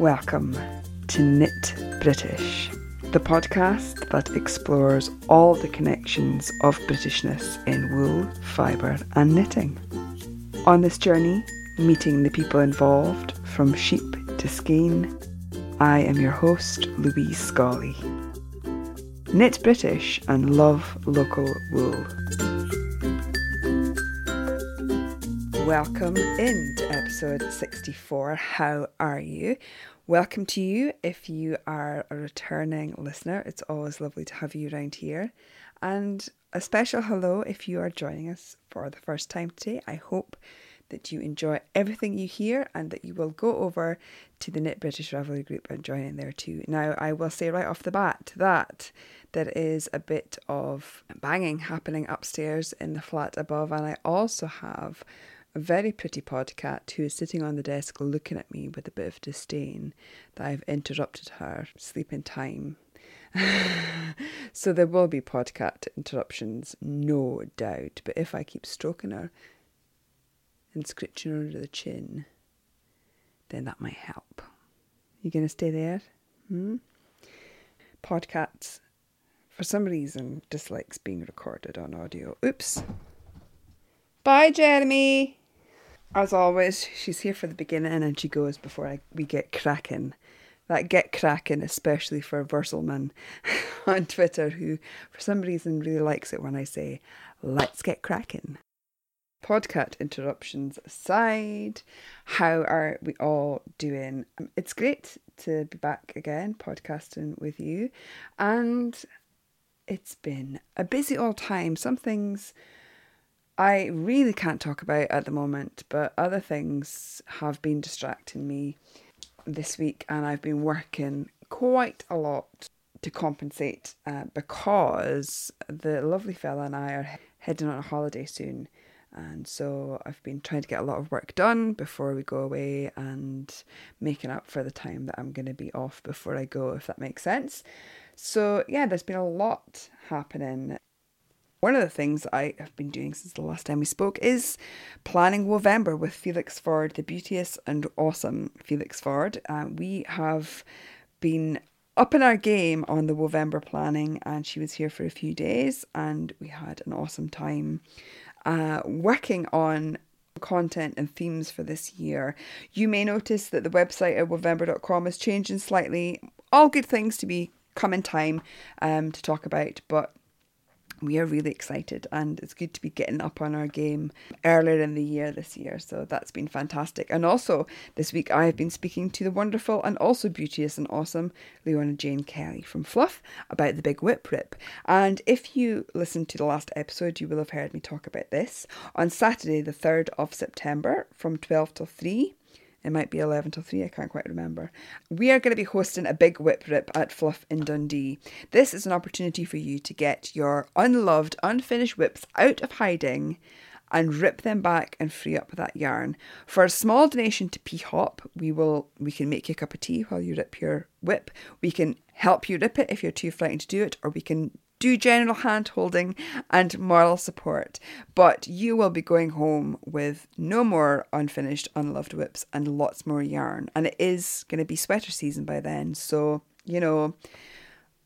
Welcome to Knit British, the podcast that explores all the connections of Britishness in wool, fibre, and knitting. On this journey, meeting the people involved from sheep to skein, I am your host, Louise Scollay. Knit British and love local wool. Welcome in to episode 64. How are you? Welcome to you if you are a returning listener. It's always lovely to have you around here. And a special hello if you are joining us for the first time today. I hope that you enjoy everything you hear and that you will go over to the Knit British Ravelry group and join in there too. Now, I will say right off the bat that there is a bit of banging happening upstairs in the flat above, and I also have a very pretty podcat who is sitting on the desk looking at me with a bit of disdain that I've interrupted her sleeping time. so there will be podcat interruptions, no doubt. But if I keep stroking her and scratching her under the chin, then that might help. You gonna stay there? Hmm? Podcats, for some reason, dislikes being recorded on audio. Oops. Bye, Jeremy. As always, she's here for the beginning and she goes before I, we get cracking. That get cracking, especially for Verselman on Twitter, who for some reason really likes it when I say, let's get cracking. Podcat interruptions aside, how are we all doing? Um, it's great to be back again podcasting with you, and it's been a busy old time. Some things I really can't talk about at the moment, but other things have been distracting me this week, and I've been working quite a lot to compensate uh, because the lovely fella and I are heading on a holiday soon. And so I've been trying to get a lot of work done before we go away and making up for the time that I'm going to be off before I go, if that makes sense. So, yeah, there's been a lot happening one of the things I have been doing since the last time we spoke is planning Wovember with Felix Ford, the beauteous and awesome Felix Ford. Uh, we have been up in our game on the Wovember planning, and she was here for a few days, and we had an awesome time uh, working on content and themes for this year. You may notice that the website at Wovember.com is changing slightly. All good things to be come in time um, to talk about, but we are really excited and it's good to be getting up on our game earlier in the year this year. So that's been fantastic. And also this week I have been speaking to the wonderful and also beauteous and awesome Leona Jane Kelly from Fluph about the big WIP rip. And if you listened to the last episode, you will have heard me talk about this. On Saturday, the 3rd of September from 12 till 3, it might be 11 till 3, I can't quite remember. We are going to be hosting a big WIP rip at Fluph in Dundee. This is an opportunity for you to get your unloved, unfinished WIPs out of hiding and rip them back and free up that yarn. For a small donation to p/hop, we will we can make you a cup of tea while you rip your WIP. We can help you rip it if you're too frightened to do it, or we can do general hand holding and moral support, but you will be going home with no more unfinished, unloved WIPs and lots more yarn. And it is going to be sweater season by then, so you know,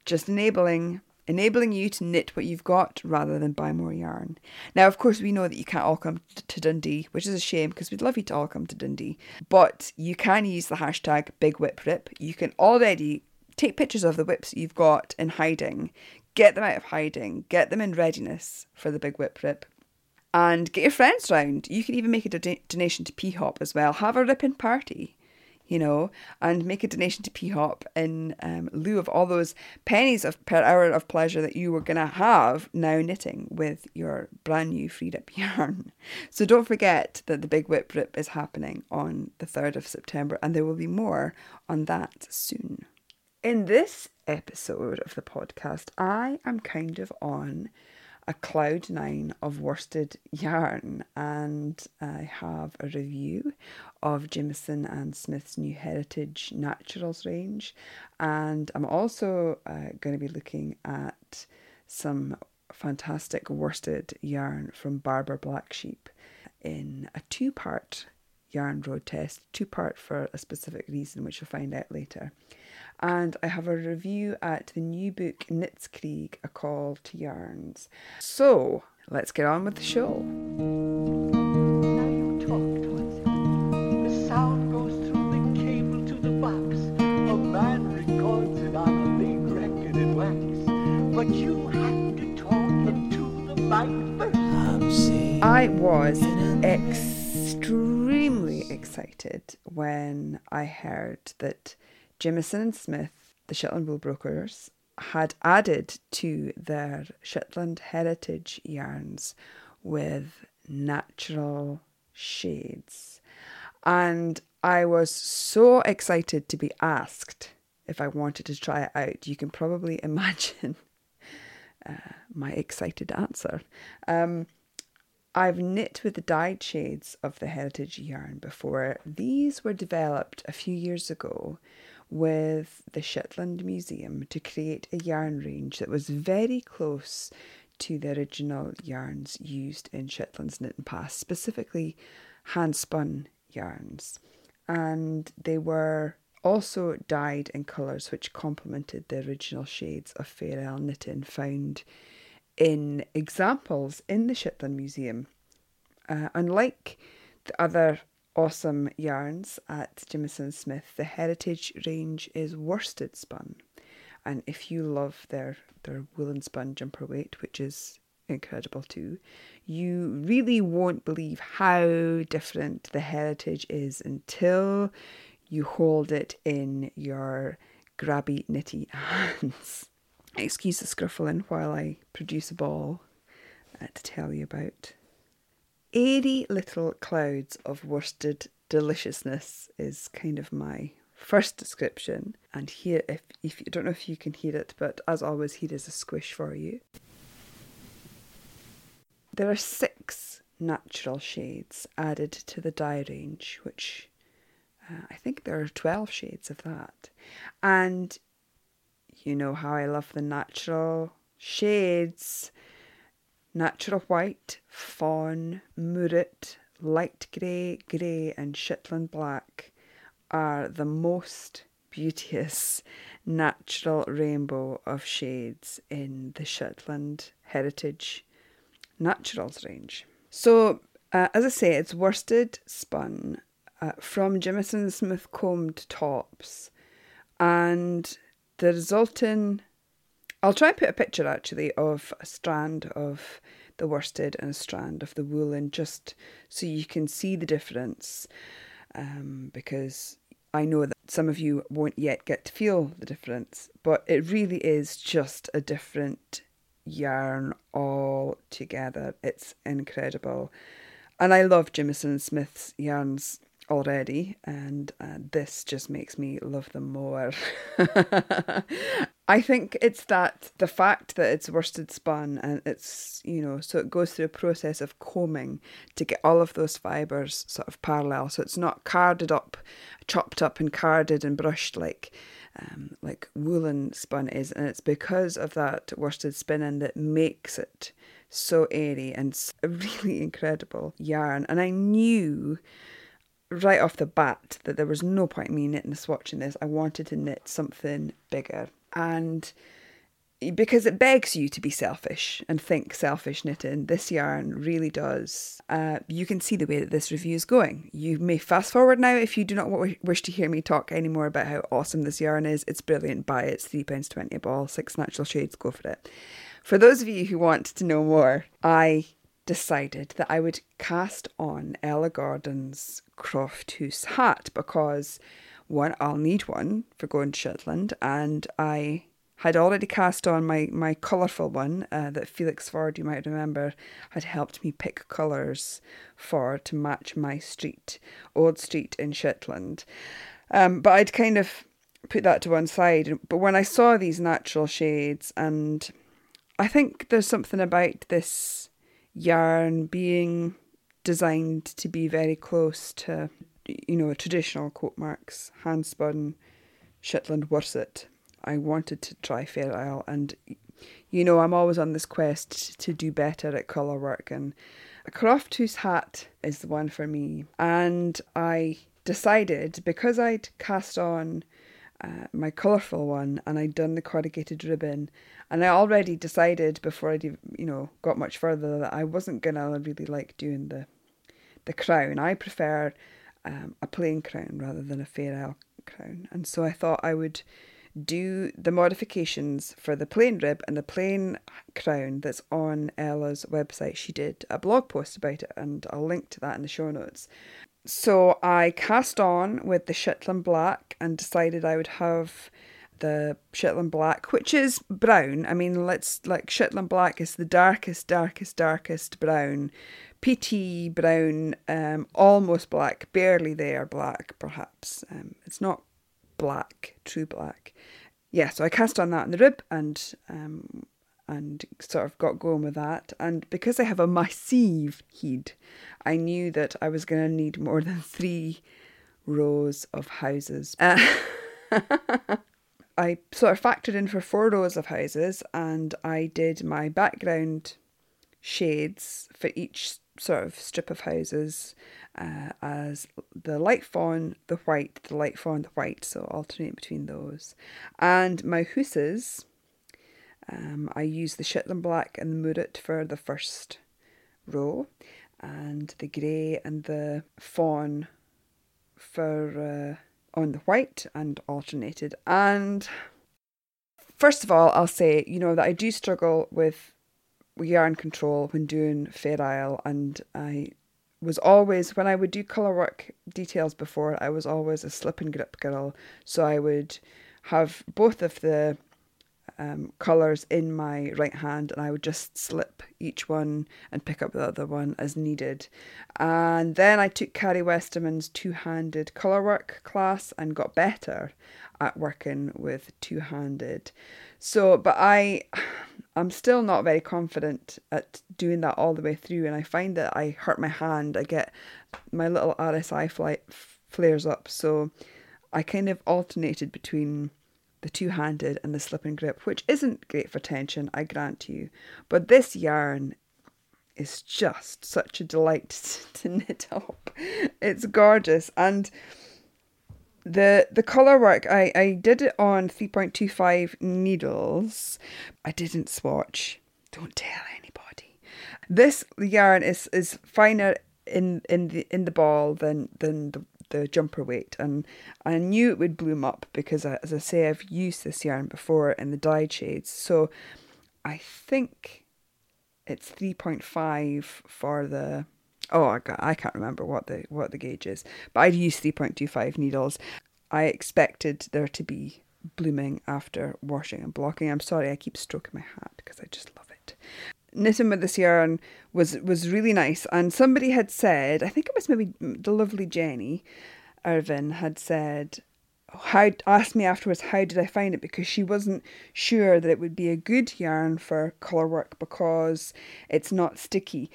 just enabling enabling you to knit what you've got rather than buy more yarn. Now, of course, we know that you can't all come to Dundee, which is a shame because we'd love you to all come to Dundee. But you can use the hashtag Big WIP Rip. You can already take pictures of the WIPs you've got in hiding, get them out of hiding, get them in readiness for the big WIP rip, and get your friends round. You can even make a do- donation to p/hop as well. Have a ripping party, you know, and make a donation to p/hop in um, lieu of all those pennies of per hour of pleasure that you were going to have now knitting with your brand new freed up yarn. So don't forget that the big WIP rip is happening on the 3rd of September, and there will be more on that soon. In this episode of the podcast, I am kind of on a cloud nine of worsted yarn, and I have a review of Jamieson and Smith's New Heritage Naturals range, and I'm also uh, going to be looking at some fantastic worsted yarn from Barber Black Sheep in a two part yarn road test, two part for a specific reason, which you'll find out later. And I have a review at the new book Knitskrieg, A Call to Yarns. So let's get on with the show. Now you talk to us. The sound goes through the cable to the box. A man records it on a big record in wax. But you have to talk into the mic first. I was extremely excited when I heard that Jamieson and Smith, the Shetland wool brokers, had added to their Shetland heritage yarns with natural shades. And I was so excited to be asked if I wanted to try it out. You can probably imagine uh, my excited answer. Um, I've knit with the dyed shades of the heritage yarn before. These were developed a few years ago with the Shetland Museum to create a yarn range that was very close to the original yarns used in Shetland's knit and past, specifically hand spun yarns. And they were also dyed in colours which complemented the original shades of Fair Isle knitting found in examples in the Shetland Museum. Uh, unlike the other awesome yarns at Jamieson Smith, the Heritage range is worsted spun. And if you love their, their woolen spun jumper weight, which is incredible too, you really won't believe how different the Heritage is until you hold it in your grabby, knitty hands. Excuse the scruffling while I produce a ball uh, to tell you about. Airy little clouds of worsted deliciousness is kind of my first description. And here, if, if you don't know if you can hear it, but as always, here is a squish for you. There are six natural shades added to the dye range, which uh, I think there are 12 shades of that. And you know how I love the natural shades natural white, fawn, murret, light grey, grey, and Shetland black are the most beauteous natural rainbow of shades in the Shetland Heritage Naturals range. So, uh, as I say, it's worsted spun uh, from Jamieson Smith combed tops, and the resulting I'll try and put a picture actually of a strand of the worsted and a strand of the woolen just so you can see the difference um, because I know that some of you won't yet get to feel the difference, but it really is just a different yarn all together. It's incredible. And I love Jamieson Smith's yarns already, and uh, this just makes me love them more. I think it's that the fact that it's worsted spun and it's, you know, so it goes through a process of combing to get all of those fibres sort of parallel. So it's not carded up, chopped up and carded and brushed like um, like woolen spun is. And it's because of that worsted spinning that makes it so airy and really incredible yarn. And I knew right off the bat that there was no point in me knitting a swatch in this. I wanted to knit something bigger. And because it begs you to be selfish and think selfish knitting, this yarn really does. Uh, you can see the way that this review is going. You may fast forward now if you do not wish to hear me talk anymore about how awesome this yarn is. It's brilliant. Buy it. It's £3.20 a ball, six natural shades. Go for it. For those of you who want to know more, I decided that I would cast on Ella Gordon's Croft House hat because one, I'll need one for going to Shetland, and I had already cast on my, my colourful one uh, that Felix Ford, you might remember, had helped me pick colours for to match my street, old street in Shetland. Um, but I'd kind of put that to one side. But when I saw these natural shades, and I think there's something about this yarn being designed to be very close to, you know, traditional quote marks, hand spun Shetland worset. I wanted to try Fair Isle, and you know, I'm always on this quest to do better at colour work, and a Crofthoose hat is the one for me. And I decided because I'd cast on uh, my colourful one and I'd done the corrugated ribbon, and I already decided before I'd you know got much further that I wasn't gonna really like doing the the crown. I prefer um, a plain crown rather than a fair isle crown, and so I thought I would do the modifications for the plain rib and the plain crown that's on Ella's website. She did a blog post about it, and I'll link to that in the show notes. So I cast on with the Shetland Black and decided I would have the Shetland Black, which is brown. I mean, let's like Shetland Black is the darkest, darkest, darkest brown. PT brown, um, almost black, barely there black, perhaps. Um, it's not black, true black. Yeah, so I cast on that in the rib and um, and sort of got going with that. And because I have a massive head, I knew that I was going to need more than three rows of houses. Uh, I sort of factored in for four rows of houses and I did my background shades for each sort of strip of houses uh, as the light fawn, the white, the light fawn, the white, so alternate between those. And my hooses, um, I used the Shetland Black and the Murret for the first row, and the grey and the fawn for uh, on the white and alternated. And first of all, I'll say, you know, that I do struggle with yarn control when doing Fair Isle, and I was always when I would do colour work details before, I was always a slip and grip girl. So I would have both of the um, colours in my right hand and I would just slip each one and pick up the other one as needed. And then I took Carrie Westerman's two handed colour work class and got better at working with two handed. So, but I. I'm still not very confident at doing that all the way through, and I find that I hurt my hand. I get my little RSI flight flares up, so I kind of alternated between the two handed and the slip and grip, which isn't great for tension, I grant you. But this yarn is just such a delight to knit up. It's gorgeous. And the the color work I, I did it on 3.25 needles. I didn't swatch. Don't tell anybody. This yarn is is finer in in the in the ball than than the the jumper weight and I knew it would bloom up because uh, as I say I've used this yarn before in the dyed shades. So I think it's 3.5 for the oh I, got, I can't remember what the what the gauge is but I'd used 3.25 needles. I expected there to be blooming after washing and blocking. I'm sorry I keep stroking my hat because I just love it knitting with this yarn was was really nice. And somebody had said, I think it was maybe the lovely Jenny Irvin had said, how asked me afterwards how did I find it because she wasn't sure that it would be a good yarn for colour work because it's not sticky.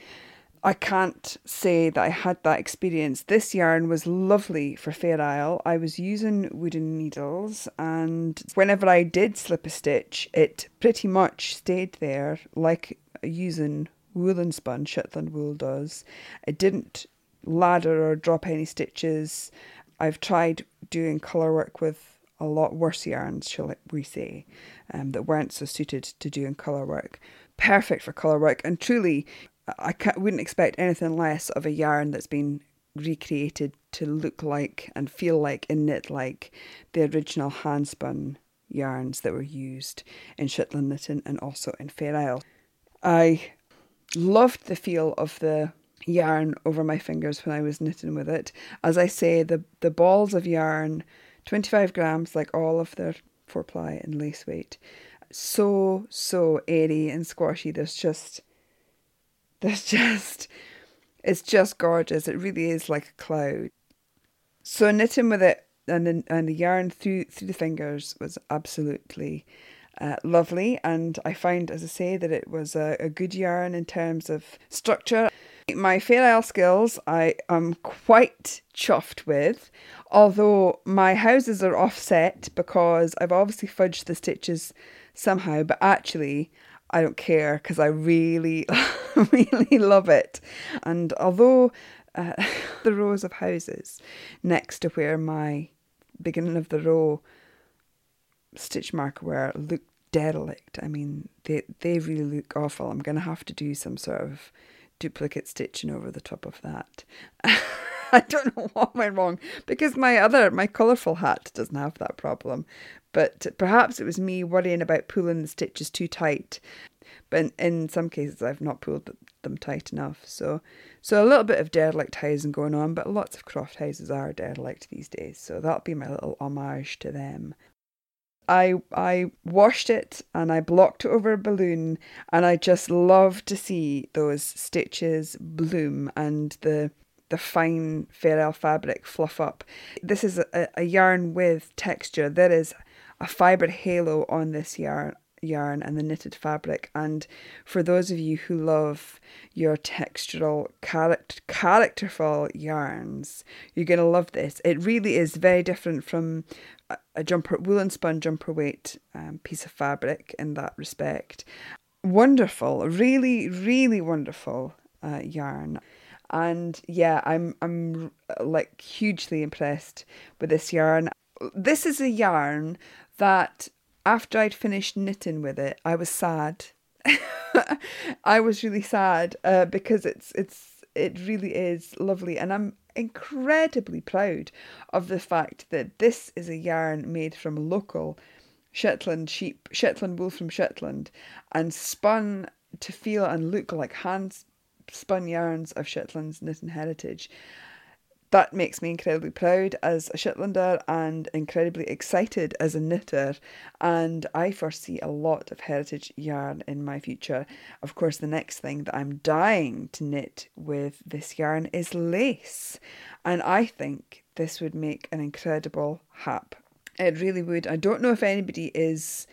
I can't say that I had that experience. This yarn was lovely for Fair Isle. I was using wooden needles, and whenever I did slip a stitch, it pretty much stayed there like using woolen spun, Shetland wool does. It didn't ladder or drop any stitches. I've tried doing colour work with a lot worse yarns, shall we say, um, that weren't so suited to doing colour work. Perfect for colour work, and truly, I wouldn't expect anything less of a yarn that's been recreated to look like and feel like and knit like the original hand spun yarns that were used in Shetland knitting and also in Fair Isle. I loved the feel of the yarn over my fingers when I was knitting with it. As I say, the, the balls of yarn, 25 grams, like all of their four ply and lace weight, so, so airy and squashy. There's just, there's just, it's just gorgeous. It really is like a cloud. So knitting with it and the, and the yarn through through the fingers was absolutely uh, lovely. And I found, as I say, that it was a, a good yarn in terms of structure. My Fair Isle skills I am quite chuffed with, although my houses are offset because I've obviously fudged the stitches somehow, but actually, I don't care because I really, really love it. And although uh, the rows of houses next to where my beginning of the row stitch marker were look derelict. I mean, they they really look awful. I'm gonna have to do some sort of duplicate stitching over the top of that. I don't know what went wrong because my other my colourful hat doesn't have that problem. But perhaps it was me worrying about pulling the stitches too tight. But in, in some cases I've not pulled them tight enough. So so a little bit of derelict housing going on, but lots of croft houses are derelict these days. So that'll be my little homage to them. I I washed it and I blocked it over a balloon and I just love to see those stitches bloom and the the fine Fair Isle fabric fluff up. This is a, a yarn with texture. There is a fibre halo on this yarn yarn and the knitted fabric and for those of you who love your textural character characterful yarns you're going to love this it really is very different from a, jumper woolen spun jumper weight um, piece of fabric in that respect. Wonderful really really wonderful uh, yarn. And yeah i'm i'm like hugely impressed with this yarn. This is a yarn that after I'd finished knitting with it, I was sad. I was really sad uh, because it's it's it really is lovely, and I'm incredibly proud of the fact that this is a yarn made from local Shetland sheep, Shetland wool from Shetland, and spun to feel and look like hand spun yarns of Shetland's knitting heritage that makes me incredibly proud as a Shetlander and incredibly excited as a knitter. And I foresee a lot of heritage yarn in my future. Of course, the next thing that I'm dying to knit with this yarn is lace. And I think this would make an incredible hap. It really would. I don't know if anybody is.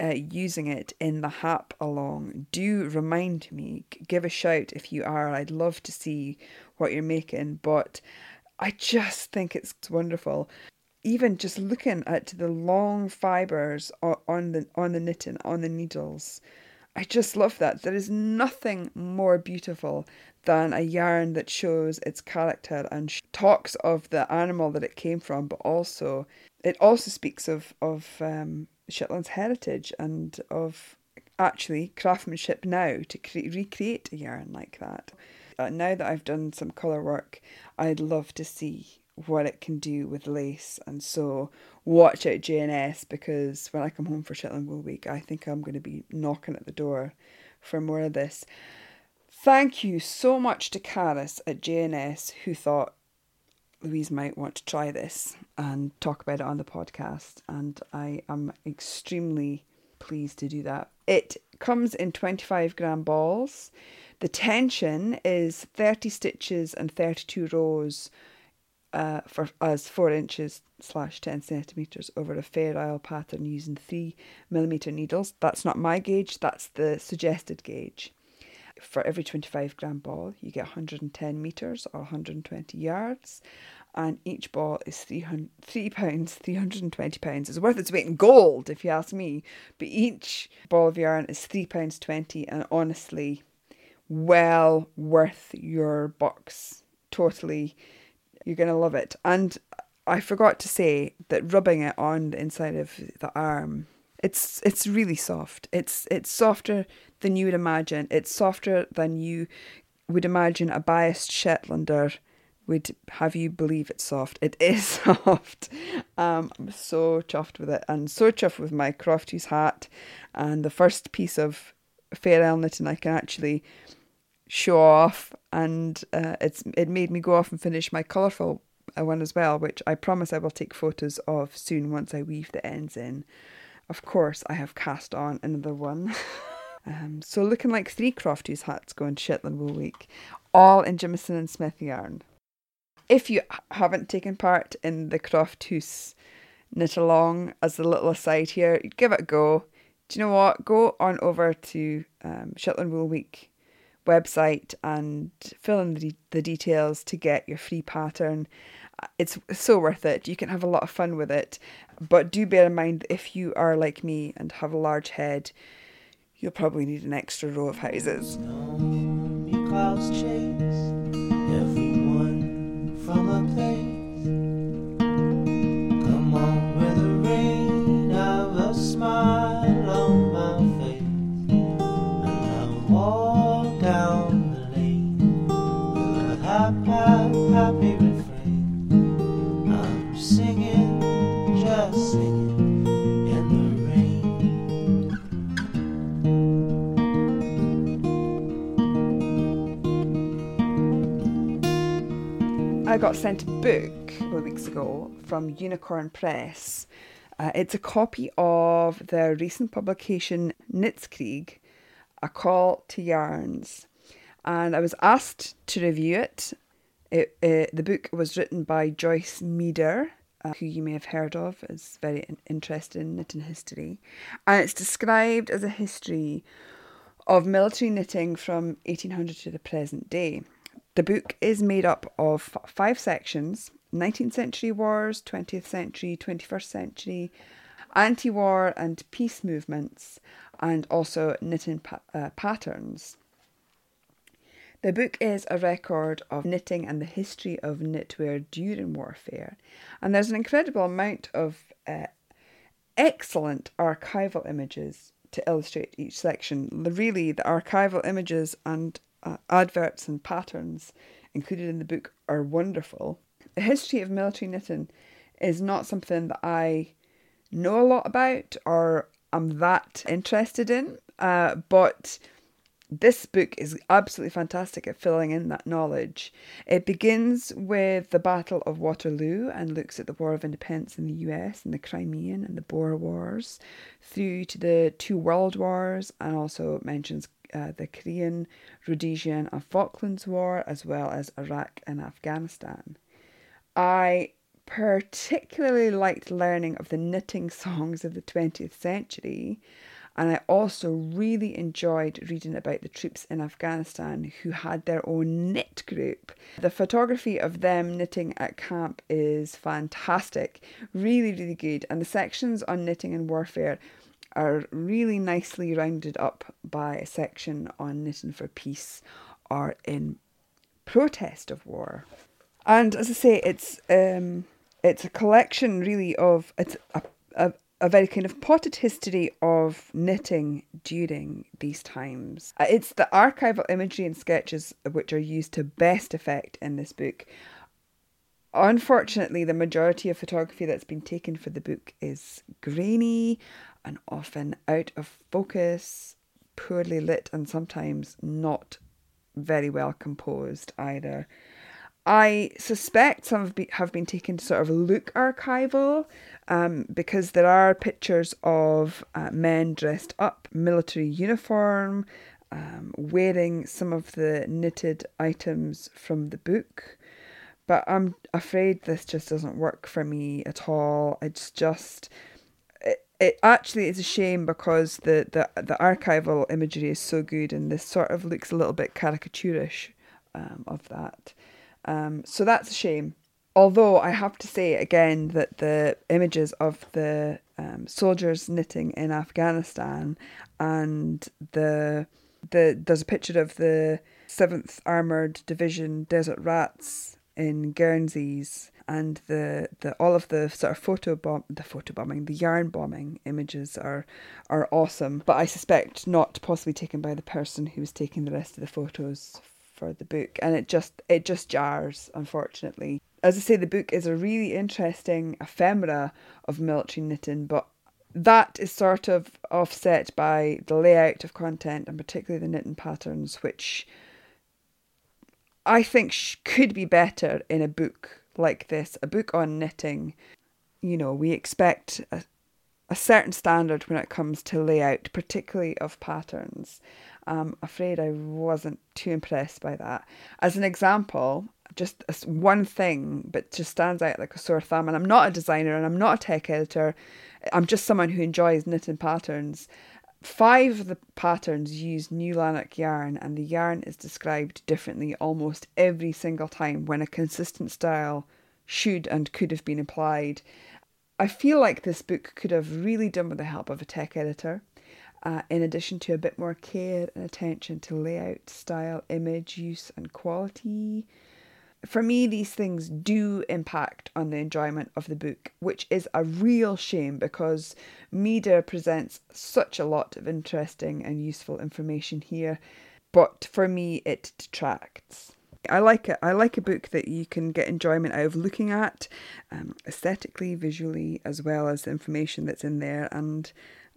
Uh, using it in the hap along, do remind me. Give a shout if you are. I'd love to see what you're making. But I just think it's wonderful. Even just looking at the long fibers on the on the knitting on the needles, I just love that. There is nothing more beautiful than a yarn that shows its character and talks of the animal that it came from, but also it also speaks of of um, Shetland's heritage and of actually craftsmanship now to cre- recreate a yarn like that uh, now that I've done some colour work, I'd love to see what it can do with lace. And so watch out JNS because when I come home for Shetland Wool Week, I think I'm going to be knocking at the door for more of this. Thank you so much to Caris at JNS who thought Louise might want to try this and talk about it on the podcast. And I am extremely pleased to do that. It comes in 25 gram balls. The tension is 30 stitches and 32 rows uh, for as 4 inches slash 10 centimetres over a Fair Isle pattern using 3 millimetre needles. That's not my gauge, that's the suggested gauge. For every 25 gram ball, you get 110 metres or 120 yards, and each ball is 300, 3 pounds, 320 pounds. It's worth its weight in gold, if you ask me. But each ball of yarn is 3 pounds 20, and honestly, well worth your bucks. Totally. You're going to love it. And I forgot to say that rubbing it on the inside of the arm, it's it's really soft. It's it's softer than you would imagine. It's softer than you would imagine a biased Shetlander would have you believe it's soft. It is soft. Um, I'm so chuffed with it and so chuffed with my Crofties hat and the first piece of Fair and I can actually show off, and uh, it's it made me go off and finish my colourful uh, one as well, which I promise I will take photos of soon once I weave the ends in. Of course, I have cast on another one. um, so looking like three Crofties hats going Shetland Wool Week, all in Jamieson and Smith yarn. If you haven't taken part in the Crofthoose knit along as a little aside here, give it a go. Do you know what? Go on over to um, Shetland Wool Week website and fill in the, de- the details to get your free pattern. It's so worth it. You can have a lot of fun with it. But do bear in mind if you are like me and have a large head, you'll probably need an extra row of houses. I got sent a book a of weeks ago from Unicorn Press. Uh, it's a copy of their recent publication, Knitskrieg, A Call to Yarns. And I was asked to review it. it uh, the book was written by Joyce Meader, uh, who you may have heard of, is very in- interested in knitting history. And it's described as a history of military knitting from 1800 to the present day. The book is made up of five sections 19th century wars, 20th century, 21st century, anti war and peace movements, and also knitting pa- uh, patterns. The book is a record of knitting and the history of knitwear during warfare, and there's an incredible amount of uh, excellent archival images to illustrate each section. Really, the archival images and uh, adverts and patterns included in the book are wonderful. The history of military knitting is not something that I know a lot about or am that interested in, uh, but this book is absolutely fantastic at filling in that knowledge. It begins with the Battle of Waterloo and looks at the War of Independence in the US and the Crimean and the Boer Wars, through to the two World Wars, and also mentions uh, the Korean, Rhodesian, and Falklands War, as well as Iraq and Afghanistan. I particularly liked learning of the knitting songs of the 20th century, and I also really enjoyed reading about the troops in Afghanistan who had their own knit group. The photography of them knitting at camp is fantastic, really, really good, and the sections on knitting and warfare are really nicely rounded up by a section on knitting for peace or in protest of war. And as I say, it's um, it's a collection really of it's a, a a very kind of potted history of knitting during these times. Uh, It's the archival imagery and sketches which are used to best effect in this book. Unfortunately, the majority of photography that's been taken for the book is grainy and often out of focus, poorly lit, and sometimes not very well composed either. I suspect some have, be, have been taken to sort of look archival um, because there are pictures of uh, men dressed up, military uniform, um, wearing some of the knitted items from the book. But I'm afraid this just doesn't work for me at all. It's just it, actually is a shame because the, the, the archival imagery is so good and this sort of looks a little bit caricaturish um, of that. Um, so that's a shame. Although I have to say again that the images of the um, soldiers knitting in Afghanistan and the the there's a picture of the Seventh Armored Division Desert Rats in Guernseys and the, the all of the sort of photo bomb the photo bombing the yarn bombing images are are awesome. But I suspect not possibly taken by the person who was taking the rest of the photos for the book. And it just it just jars unfortunately. As I say the book is a really interesting ephemera of military knitting but that is sort of offset by the layout of content and particularly the knitting patterns which I think could be better in a book like this, a book on knitting. You know, we expect a, a certain standard when it comes to layout, particularly of patterns. Um, I'm afraid I wasn't too impressed by that. As an example, just one thing, but just stands out like a sore thumb. And I'm not a designer and I'm not a tech editor. I'm just someone who enjoys knitting patterns. Five of the patterns use new Lanark yarn, and the yarn is described differently almost every single time when a consistent style should and could have been applied. I feel like this book could have really done with the help of a tech editor, uh, in addition to a bit more care and attention to layout, style, image use, and quality for me, these things do impact on the enjoyment of the book, which is a real shame because Meader presents such a lot of interesting and useful information here, but for me, it detracts. I like it. I like a book that you can get enjoyment out of looking at, um, aesthetically, visually, as well as the information that's in there. And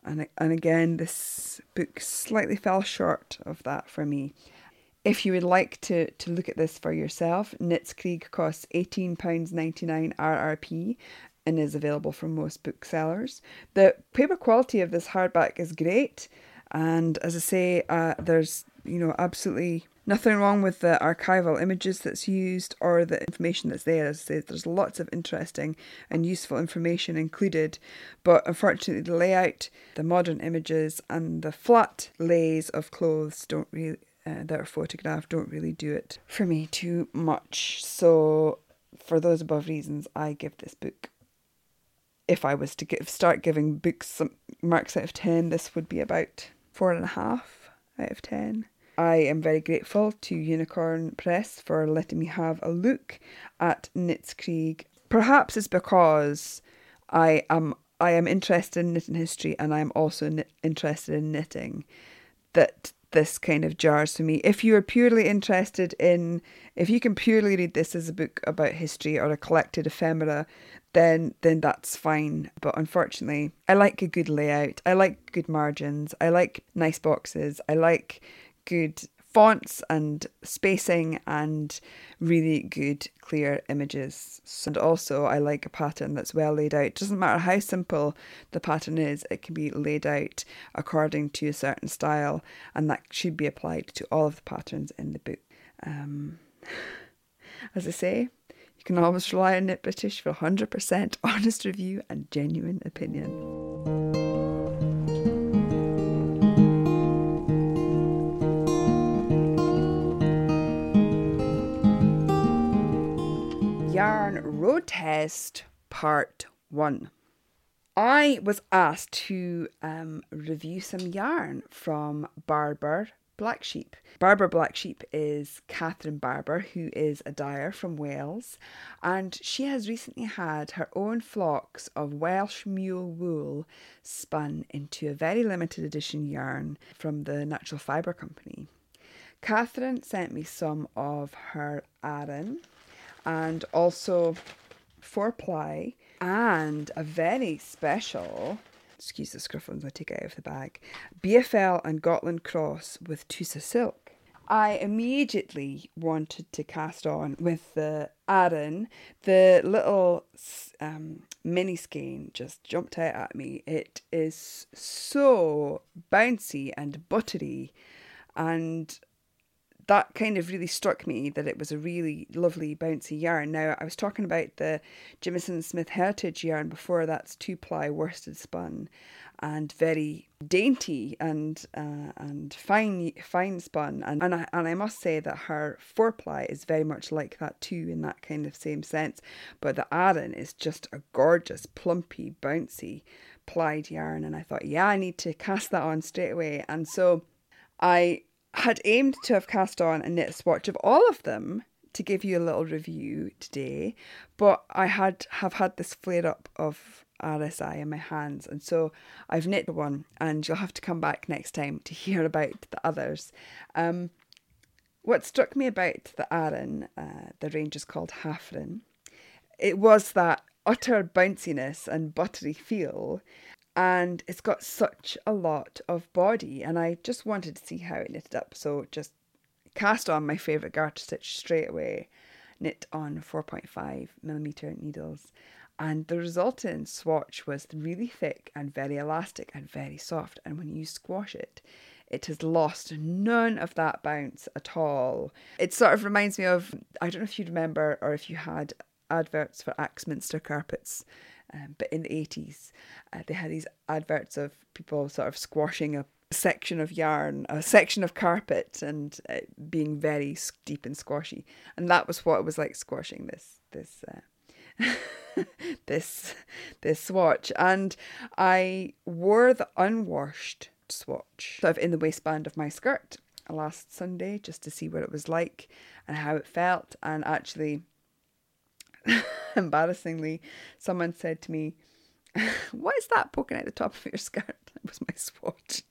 and and again, this book slightly fell short of that for me. If you would like to, to look at this for yourself, Knitskrieg costs £18.99 RRP and is available from most booksellers. The paper quality of this hardback is great, and as I say, uh, there's you know absolutely nothing wrong with the archival images that's used or the information that's there. As I say, there's lots of interesting and useful information included, but unfortunately, the layout, the modern images, and the flat lays of clothes don't really uh, that are photographed don't really do it for me too much. So, for those above reasons, I give this book. If I was to give, start giving books some marks out of 10, this would be about four and a half out of 10. I am very grateful to Unicorn Press for letting me have a look at Knitskrieg. Perhaps it's because I am I am interested in knitting history and I'm also interested in knitting that this kind of jars for me. If you are purely interested in, if you can purely read this as a book about history or a collected ephemera, then then that's fine. But unfortunately, I like a good layout. I like good margins. I like nice boxes. I like good fonts and spacing and really good clear images. And also I like a pattern that's well laid out. It doesn't matter how simple the pattern is, it can be laid out according to a certain style and that should be applied to all of the patterns in the book. Um, as I say, you can always rely on Knit British for 100% honest review and genuine opinion. Yarn Road Test Part 1. I was asked to um, review some yarn from Barber Black Sheep. Barber Black Sheep is Catherine Barber, who is a dyer from Wales, and she has recently had her own flocks of Welsh mule wool spun into a very limited edition yarn from the Natural Fibre Company. Catherine sent me some of her Aran and also four ply and a very special excuse the scruffles I take it out of the bag BFL and Gotland cross with Tussa silk. I immediately wanted to cast on with the Aran. The little um, mini skein just jumped out at me. It is so bouncy and buttery, and that kind of really struck me that it was a really lovely bouncy yarn. Now I was talking about the Jamieson Smith Heritage yarn before. That's two ply worsted spun, and very dainty and uh, and fine fine spun. And and I, and I must say that her four ply is very much like that too in that kind of same sense. But the Aran is just a gorgeous, plumpy, bouncy plied yarn, and I thought, yeah, I need to cast that on straight away. And so I had aimed to have cast on a knit swatch of all of them to give you a little review today, but I had have had this flare up of RSI in my hands, and so I've knit one, and you'll have to come back next time to hear about the others. Um, what struck me about the Aran, uh, the range is called Hafren, it was that utter bounciness and buttery feel and it's got such a lot of body and I just wanted to see how it knitted up. So just cast on my favourite garter stitch straight away knit on 4.5 millimeter needles. And the resultant swatch was really thick and very elastic and very soft. And when you squash it it has lost none of that bounce at all. It sort of reminds me of i don't know if you remember or if you had adverts for axminster carpets um, but in the 80s, uh, they had these adverts of people sort of squashing a section of yarn, a section of carpet, and uh, being very deep and squashy. And that was what it was like squashing this this uh, this this swatch. And I wore the unwashed swatch sort of in the waistband of my skirt last Sunday just to see what it was like and how it felt. And actually, embarrassingly, someone said to me, What is that poking out the top of your skirt? It was my swatch.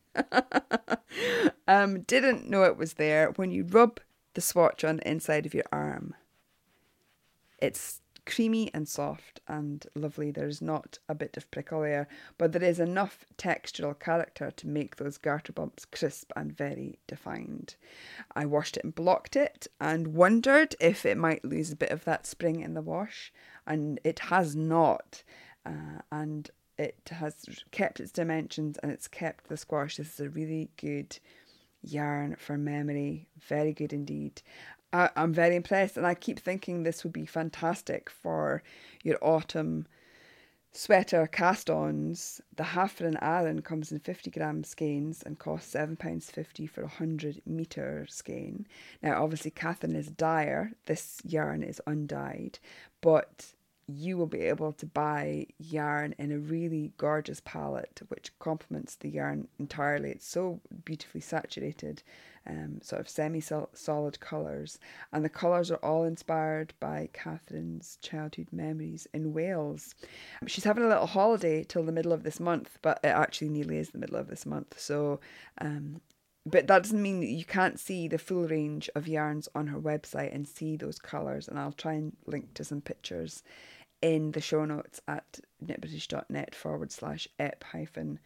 um, didn't know it was there. When you rub the swatch on the inside of your arm, it's creamy and soft and lovely. There's not a bit of prickle there, but there is enough textural character to make those garter bumps crisp and very defined. I washed it and blocked it and wondered if it might lose a bit of that spring in the wash, and it has not. Uh, and it has kept its dimensions and it's kept the squash. This is a really good yarn for memory. Very good indeed. I, I'm very impressed, and I keep thinking this would be fantastic for your autumn sweater cast ons. The Hafren Aran comes in 50 gram skeins and costs £7.50 for a 100 metre skein. Now, obviously, Catherine is dyer, this yarn is undyed, but you will be able to buy yarn in a really gorgeous palette which complements the yarn entirely. It's so beautifully saturated, um, sort of semi solid colours, and the colours are all inspired by Catherine's childhood memories in Wales. She's having a little holiday till the middle of this month, but it actually nearly is the middle of this month, so um, but that doesn't mean that you can't see the full range of yarns on her website and see those colours. And I'll try and link to some pictures in the show notes at knitbritish.net forward slash ep hyphen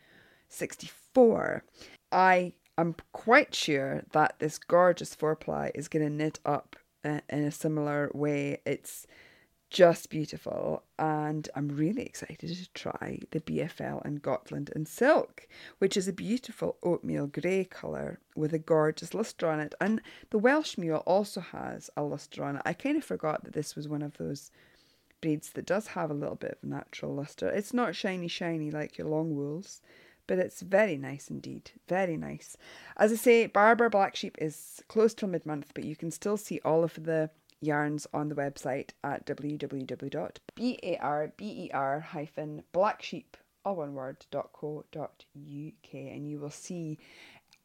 64. I am quite sure that this gorgeous four ply is going to knit up in a similar way. It's just beautiful, and I'm really excited to try the BFL in Gotland and Silk, which is a beautiful oatmeal grey colour with a gorgeous lustre on it. And the Welsh Mule also has a lustre on it. I kind of forgot that this was one of those breeds that does have a little bit of natural lustre. It's not shiny, shiny like your long wools, but it's very nice indeed. Very nice. As I say, Barber Black Sheep is closed till mid month, but you can still see all of the yarns on the website at www.barber-blacksheep all one word .co.uk and you will see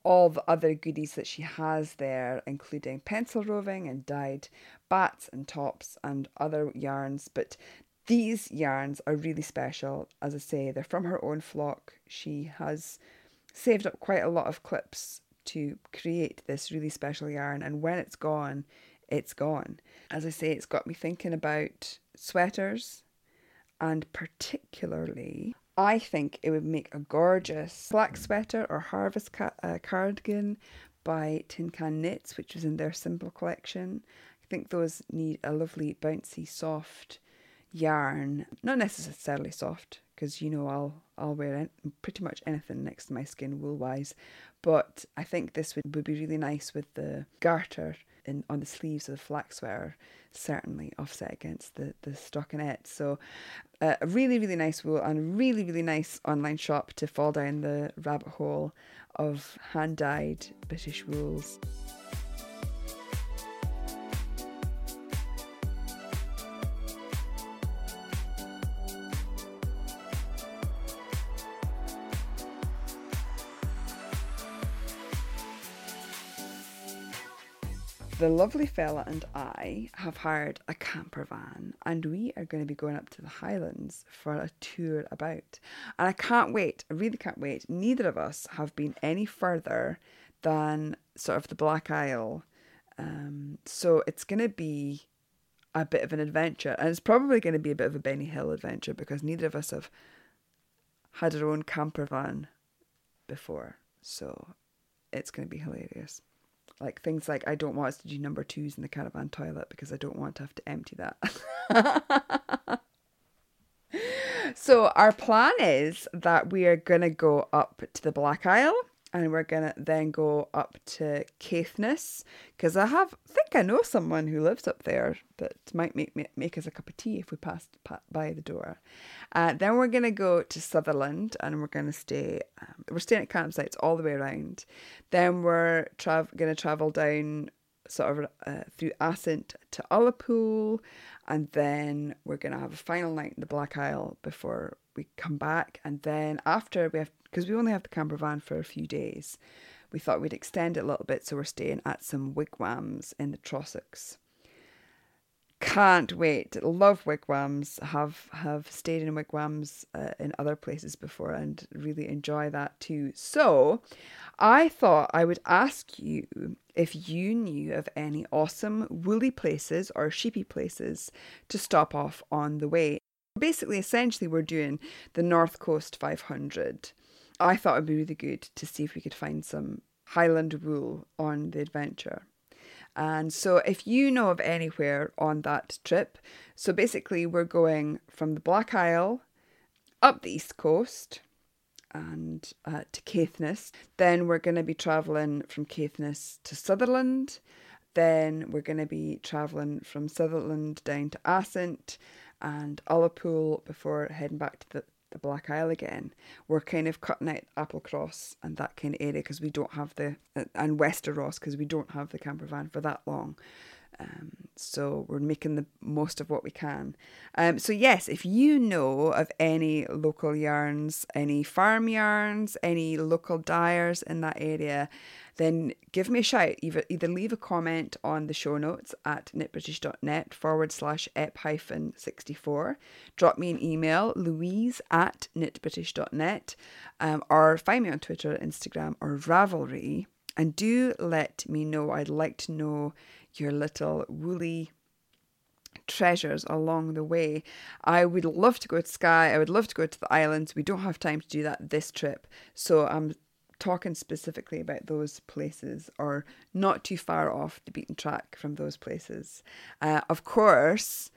all the other goodies that she has there, including pencil roving and dyed bats and tops and other yarns. But these yarns are really special. As I say, they're from her own flock. She has saved up quite a lot of clips to create this really special yarn, and when it's gone, it's gone. As I say, it's got me thinking about sweaters and particularly I think it would make a gorgeous flax sweater or harvest ca- uh, cardigan by Tin Can Knits, which was in their simple collection. I think those need a lovely, bouncy, soft yarn. Not necessarily soft, because you know I'll I'll wear pretty much anything next to my skin wool wise, but I think this would, would be really nice with the garter in on the sleeves of the flax sweater, certainly offset against the the stockinette. So uh, a really really nice wool and a really really nice online shop to fall down the rabbit hole of hand dyed British wools. The lovely fella and I have hired a camper van and we are going to be going up to the Highlands for a tour about. And I can't wait, I really can't wait. Neither of us have been any further than sort of the Black Isle. Um, so it's going to be a bit of an adventure and it's probably going to be a bit of a Benny Hill adventure because neither of us have had our own camper van before. So it's going to be hilarious like things like I don't want us to do number twos in the caravan toilet because I don't want to have to empty that. so our plan is that we are gonna go up to the Black Isle and we're gonna then go up to Caithness because I have think I know someone who lives up there that might make make, us a cup of tea if we passed by the door. Uh, then we're gonna go to Sutherland and we're gonna stay. Um, we're staying at campsites all the way around. Then we're tra- gonna travel down sort of uh, through Assynt to Ullapool, and then we're gonna have a final night in the Black Isle before we come back, and then after we have because we only have the camper van for a few days, we thought we'd extend it a little bit, so we're staying at some wigwams in the Trossachs. Can't wait! Love wigwams. Have have stayed in wigwams uh, in other places before and really enjoy that too. So, I thought I would ask you if you knew of any awesome woolly places or sheepy places to stop off on the way. Basically, essentially, we're doing the North Coast 500. I thought it'd be really good to see if we could find some Highland wool on the adventure. And so, if you know of anywhere on that trip, so basically, we're going from the Black Isle up the East Coast and uh, to Caithness. Then we're going to be travelling from Caithness to Sutherland. Then we're going to be travelling from Sutherland down to Assynt and Ullapool before heading back to the, the Black Isle again. We're kind of cutting out Applecross and that kind of area because we don't have the, uh, and Wester Ross because we don't have the camper van for that long. Um, so we're making the most of what we can. Um, so yes, if you know of any local yarns, any farm yarns, any local dyers in that area, then give me a shout. Either, either leave a comment on the show notes at knitbritish.net forward slash ep hyphen 64. Drop me an email, louise at knitbritish.net, um, or find me on Twitter, Instagram, or Ravelry. And do let me know. I'd like to know your little woolly treasures along the way. I would love to go to Skye. I would love to go to the islands. We don't have time to do that this trip. So I'm talking specifically about those places or not too far off the beaten track from those places. Uh, of course,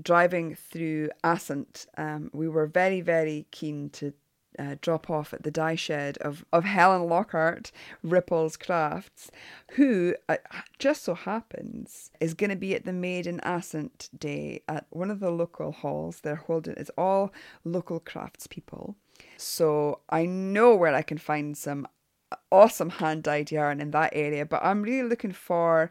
driving through Assynt, um, we were very, very keen to uh, drop off at the dye shed of, of Helen Lockhart, Ripples Crafts, who uh, just so happens is going to be at the Made in Assynt Day at one of the local halls. They're holding it's all local craftspeople. So I know where I can find some awesome hand dyed yarn in that area, but I'm really looking for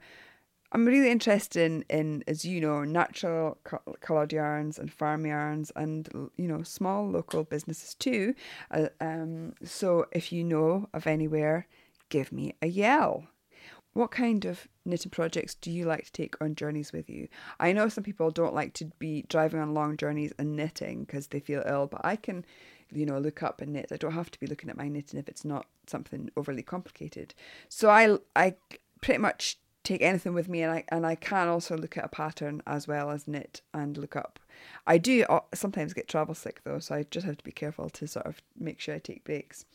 I'm really interested in, in as you know, natural co- coloured yarns and farm yarns and, you know, small local businesses too. Uh, um, so if you know of anywhere, give me a yell. What kind of knitting projects do you like to take on journeys with you? I know some people don't like to be driving on long journeys and knitting because they feel ill, but I can, you know, look up and knit. I don't have to be looking at my knitting if it's not something overly complicated. So I, I pretty much take anything with me and I and I can also look at a pattern as well as knit and look up. I do sometimes get travel sick though, so I just have to be careful to sort of make sure I take breaks.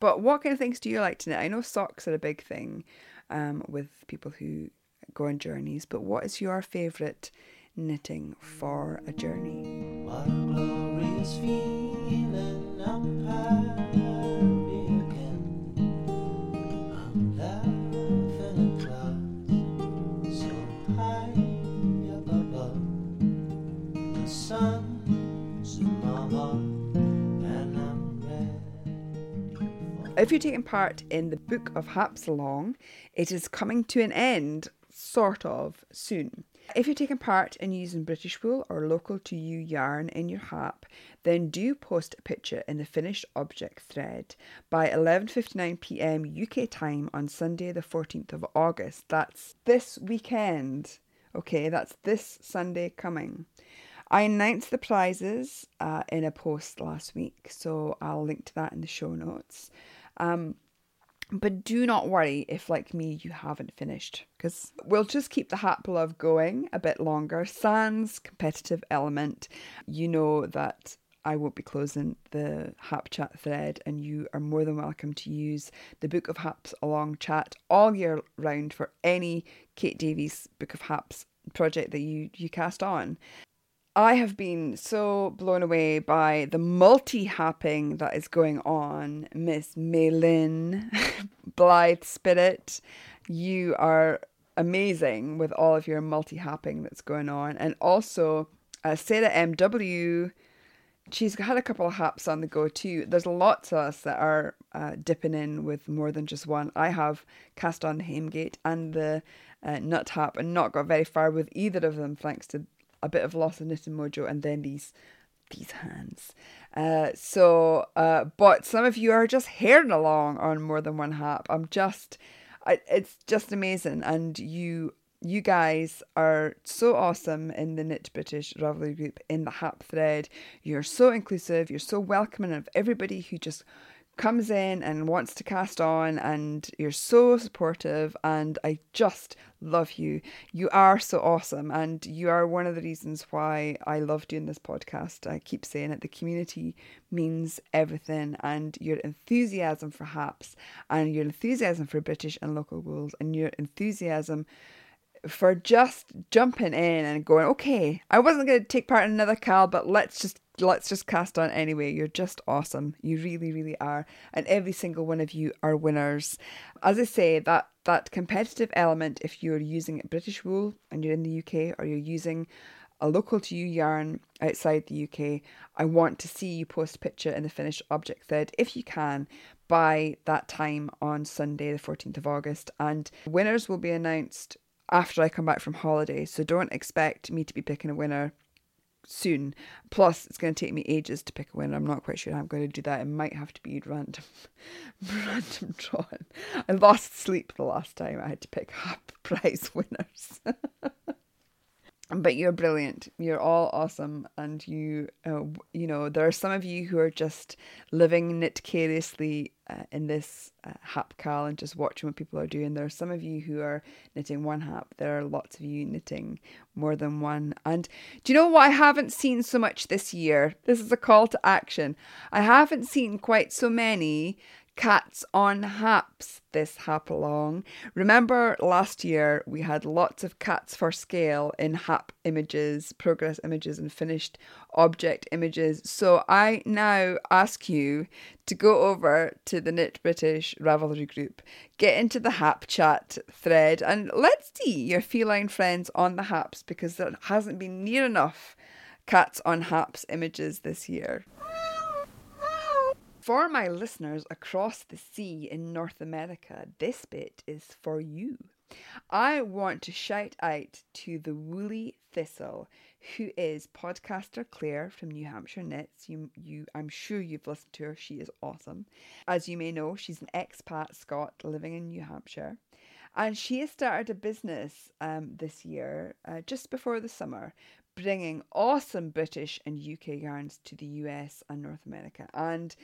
But what kind of things do you like to knit? I know socks are a big thing um, with people who go on journeys, but what is your favourite knitting for a journey? If you're taking part in the Book of Hapsalong, it is coming to an end, sort of, soon. If you're taking part in using British wool or local to you yarn in your hap, then do post a picture in the finished object thread by 11:59 p.m. UK time on Sunday the 14th of August. That's this weekend. Okay, that's this Sunday coming. I announced the prizes uh, in a post last week, so I'll link to that in the show notes. Um, but do not worry if, like me, you haven't finished, because we'll just keep the Hap Love going a bit longer. Sans competitive element, you know that I won't be closing the Hap Chat thread, and you are more than welcome to use the Book of Haps along chat all year round for any Kate Davies Book of Haps project that you, you cast on. I have been so blown away by the multi happing that is going on. Miss Maylin, Blythe Spirit, you are amazing with all of your multi happing that's going on. And also, uh, Sarah MW, she's had a couple of haps on the go too. There's lots of us that are uh, dipping in with more than just one. I have cast on Hamegate and the uh, Nut Hap and not got very far with either of them thanks to a bit of loss of knitting mojo and then these these hands. Uh, so, uh, but some of you are just hearing along on more than one hap. I'm just, I, it's just amazing, and you you guys are so awesome in the Knit British Ravelry group in the Hap thread. You're so inclusive. You're so welcoming of everybody who just comes in and wants to cast on and you're so supportive and I just love you. You are so awesome and you are one of the reasons why I love doing this podcast. I keep saying it the community means everything and your enthusiasm for haps and your enthusiasm for British and local wools and your enthusiasm for just jumping in and going, okay, I wasn't going to take part in another cal, but let's just let's just cast on anyway. You're just awesome. You really, really are, and every single one of you are winners. As I say, that that competitive element, if you're using British wool and you're in the UK, or you're using a local to you yarn outside the UK, I want to see you post a picture in the finished object thread if you can by that time on Sunday, the 14th of August. And winners will be announced after I come back from holiday. So don't expect me to be picking a winner soon. Plus, it's going to take me ages to pick a winner. I'm not quite sure how I'm going to do that. It might have to be random, random drawing. I lost sleep the last time I had to pick up prize winners. but you're brilliant. You're all awesome, and you, uh, you know, there are some of you who are just living knitcariously uh, in this uh, hap cal and just watching what people are doing. There are some of you who are knitting one hap. There are lots of you knitting more than one. And do you know what I haven't seen so much this year? This is a call to action. I haven't seen quite so many cats on haps this hap along. Remember last year we had lots of cats for scale in hap images, progress images, and finished object images. So I now ask you to go over to the Knit British Ravelry group, get into the hap chat thread, and let's see your feline friends on the haps because there hasn't been near enough cats on haps images this year. For my listeners across the sea in North America, this bit is for you. I want to shout out to the Woolly Thistle, who is podcaster Claire from New Hampshire Knits. You, you, I'm sure you've listened to her. She is awesome. As you may know, she's an expat Scot living in New Hampshire, and she has started a business um, this year, uh, just before the summer, bringing awesome British and UK yarns to the US and North America. And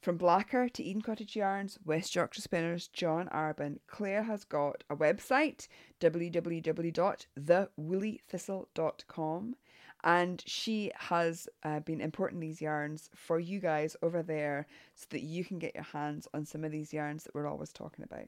from Blacker to Eden Cottage Yarns, West Yorkshire Spinners, John Arbon, Claire has got a website, www.thewoollythistle.com, and she has uh, been importing these yarns for you guys over there so that you can get your hands on some of these yarns that we're always talking about.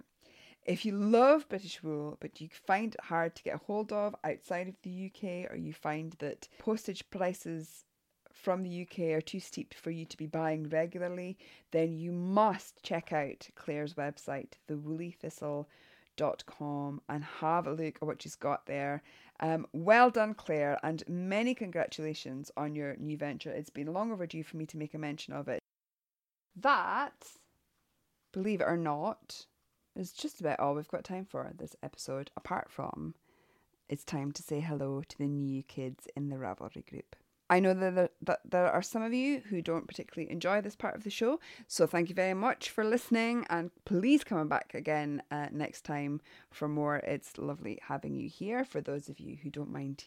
If you love British wool, but you find it hard to get hold of outside of the UK, or you find that postage prices from the UK are too steep for you to be buying regularly, then you must check out Claire's website, thewoollythistle.com, and have a look at what she's got there. Um, well done, Claire, and many congratulations on your new venture. It's been long overdue for me to make a mention of it. That, believe it or not, is just about all we've got time for this episode, apart from it's time to say hello to the new kids in the Ravelry group. I know that there, that there are some of you who don't particularly enjoy this part of the show, so thank you very much for listening, and please come back again uh, next time for more. It's lovely having you here. For those of you who don't mind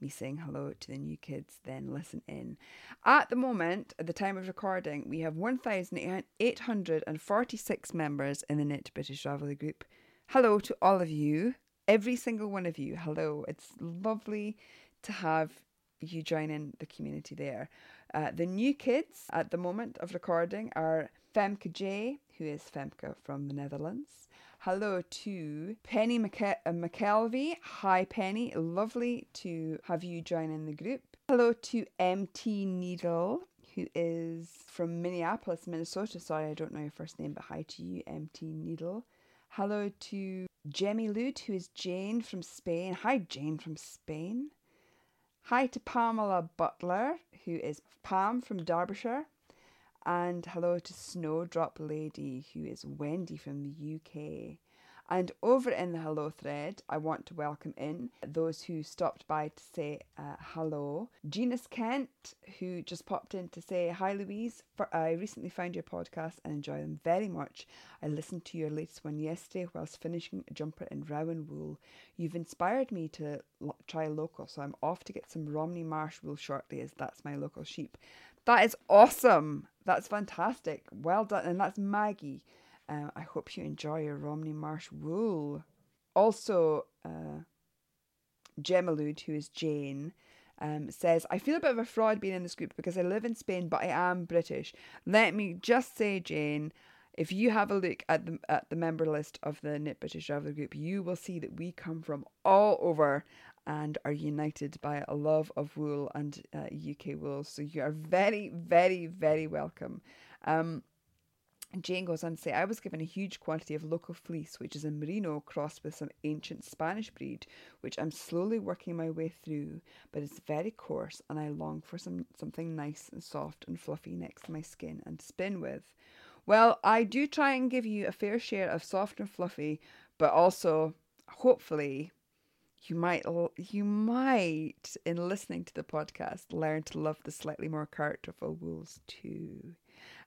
me saying hello to the new kids, then listen in. At the moment, at the time of recording, we have 1,846 members in the Knit British Ravelry group. Hello to all of you, every single one of you. Hello. It's lovely to have you join in the community there. Uh, the new kids at the moment of recording are Femke J, who is Femke from the Netherlands. Hello to Penny McKelvey. Hi, Penny. Lovely to have you join in the group. Hello to MT Needle, who is from Minneapolis, Minnesota. Sorry, I don't know your first name, but hi to you, MT Needle. Hello to Jemmy Lute, who is Jane from Spain. Hi, Jane from Spain. Hi to Pamela Butler, who is Pam from Derbyshire. And hello to Snowdrop Lady, who is Wendy from the UK. And over in the hello thread, I want to welcome in those who stopped by to say uh, hello. Genus Kent, who just popped in to say hi, Louise. For, I recently found your podcast and enjoy them very much. I listened to your latest one yesterday whilst finishing a jumper in Rowan wool. You've inspired me to lo- try local, so I'm off to get some Romney Marsh wool shortly, as that's my local sheep. That is awesome. That's fantastic. Well done. And that's Maggie. Um, I hope you enjoy your Romney Marsh wool. Also, uh, Gemalude, who is Jane, um, says, I feel a bit of a fraud being in this group because I live in Spain, but I am British. Let me just say, Jane, if you have a look at the at the member list of the Knit British Ravelry group, you will see that we come from all over and are united by a love of wool and uh, UK wool. So you are very, very, very welcome. Um, Jane goes on to say, I was given a huge quantity of local fleece, which is a merino crossed with some ancient Spanish breed, which I'm slowly working my way through, but it's very coarse and I long for some something nice and soft and fluffy next to my skin and spin with. Well, I do try and give you a fair share of soft and fluffy, but also hopefully you might you might in listening to the podcast learn to love the slightly more characterful wools too.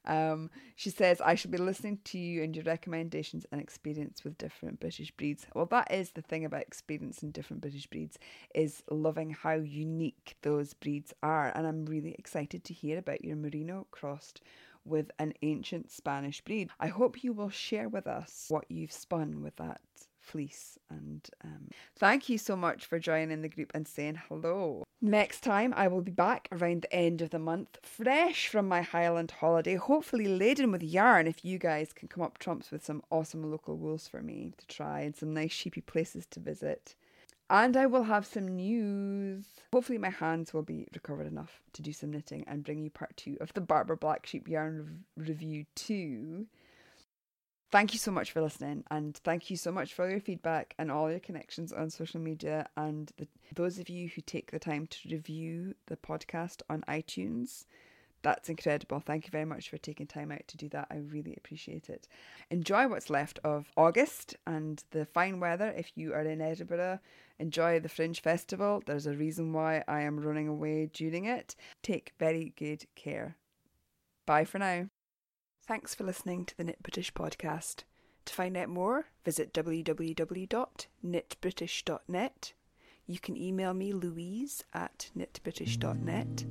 Um, she says, I should be listening to you and your recommendations and experience with different British breeds. Well, that is the thing about experiencing different British breeds, is loving how unique those breeds are. And I'm really excited to hear about your Merino crossed with an ancient Spanish breed. I hope you will share with us what you've spun with that fleece. And um, thank you so much for joining the group and saying hello. Next time, I will be back around the end of the month, fresh from my Highland holiday, hopefully laden with yarn if you guys can come up trumps with some awesome local wools for me to try and some nice sheepy places to visit. And I will have some news. Hopefully, my hands will be recovered enough to do some knitting and bring you part two of the Barber Black Sheep Yarn rev- Review 2. Thank you so much for listening, and thank you so much for your feedback and all your connections on social media. And the, those of you who take the time to review the podcast on iTunes, that's incredible. Thank you very much for taking time out to do that. I really appreciate it. Enjoy what's left of August and the fine weather if you are in Edinburgh. Enjoy the Fringe Festival. There's a reason why I am running away during it. Take very good care. Bye for now. Thanks for listening to the Knit British podcast. To find out more, visit www.knitbritish.net. You can email me louise at knitbritish.net.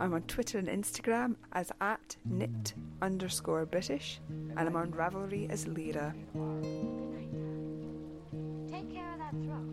I'm on Twitter and Instagram as at knit underscore British, and I'm on Ravelry as Lyra. Take care of that throat.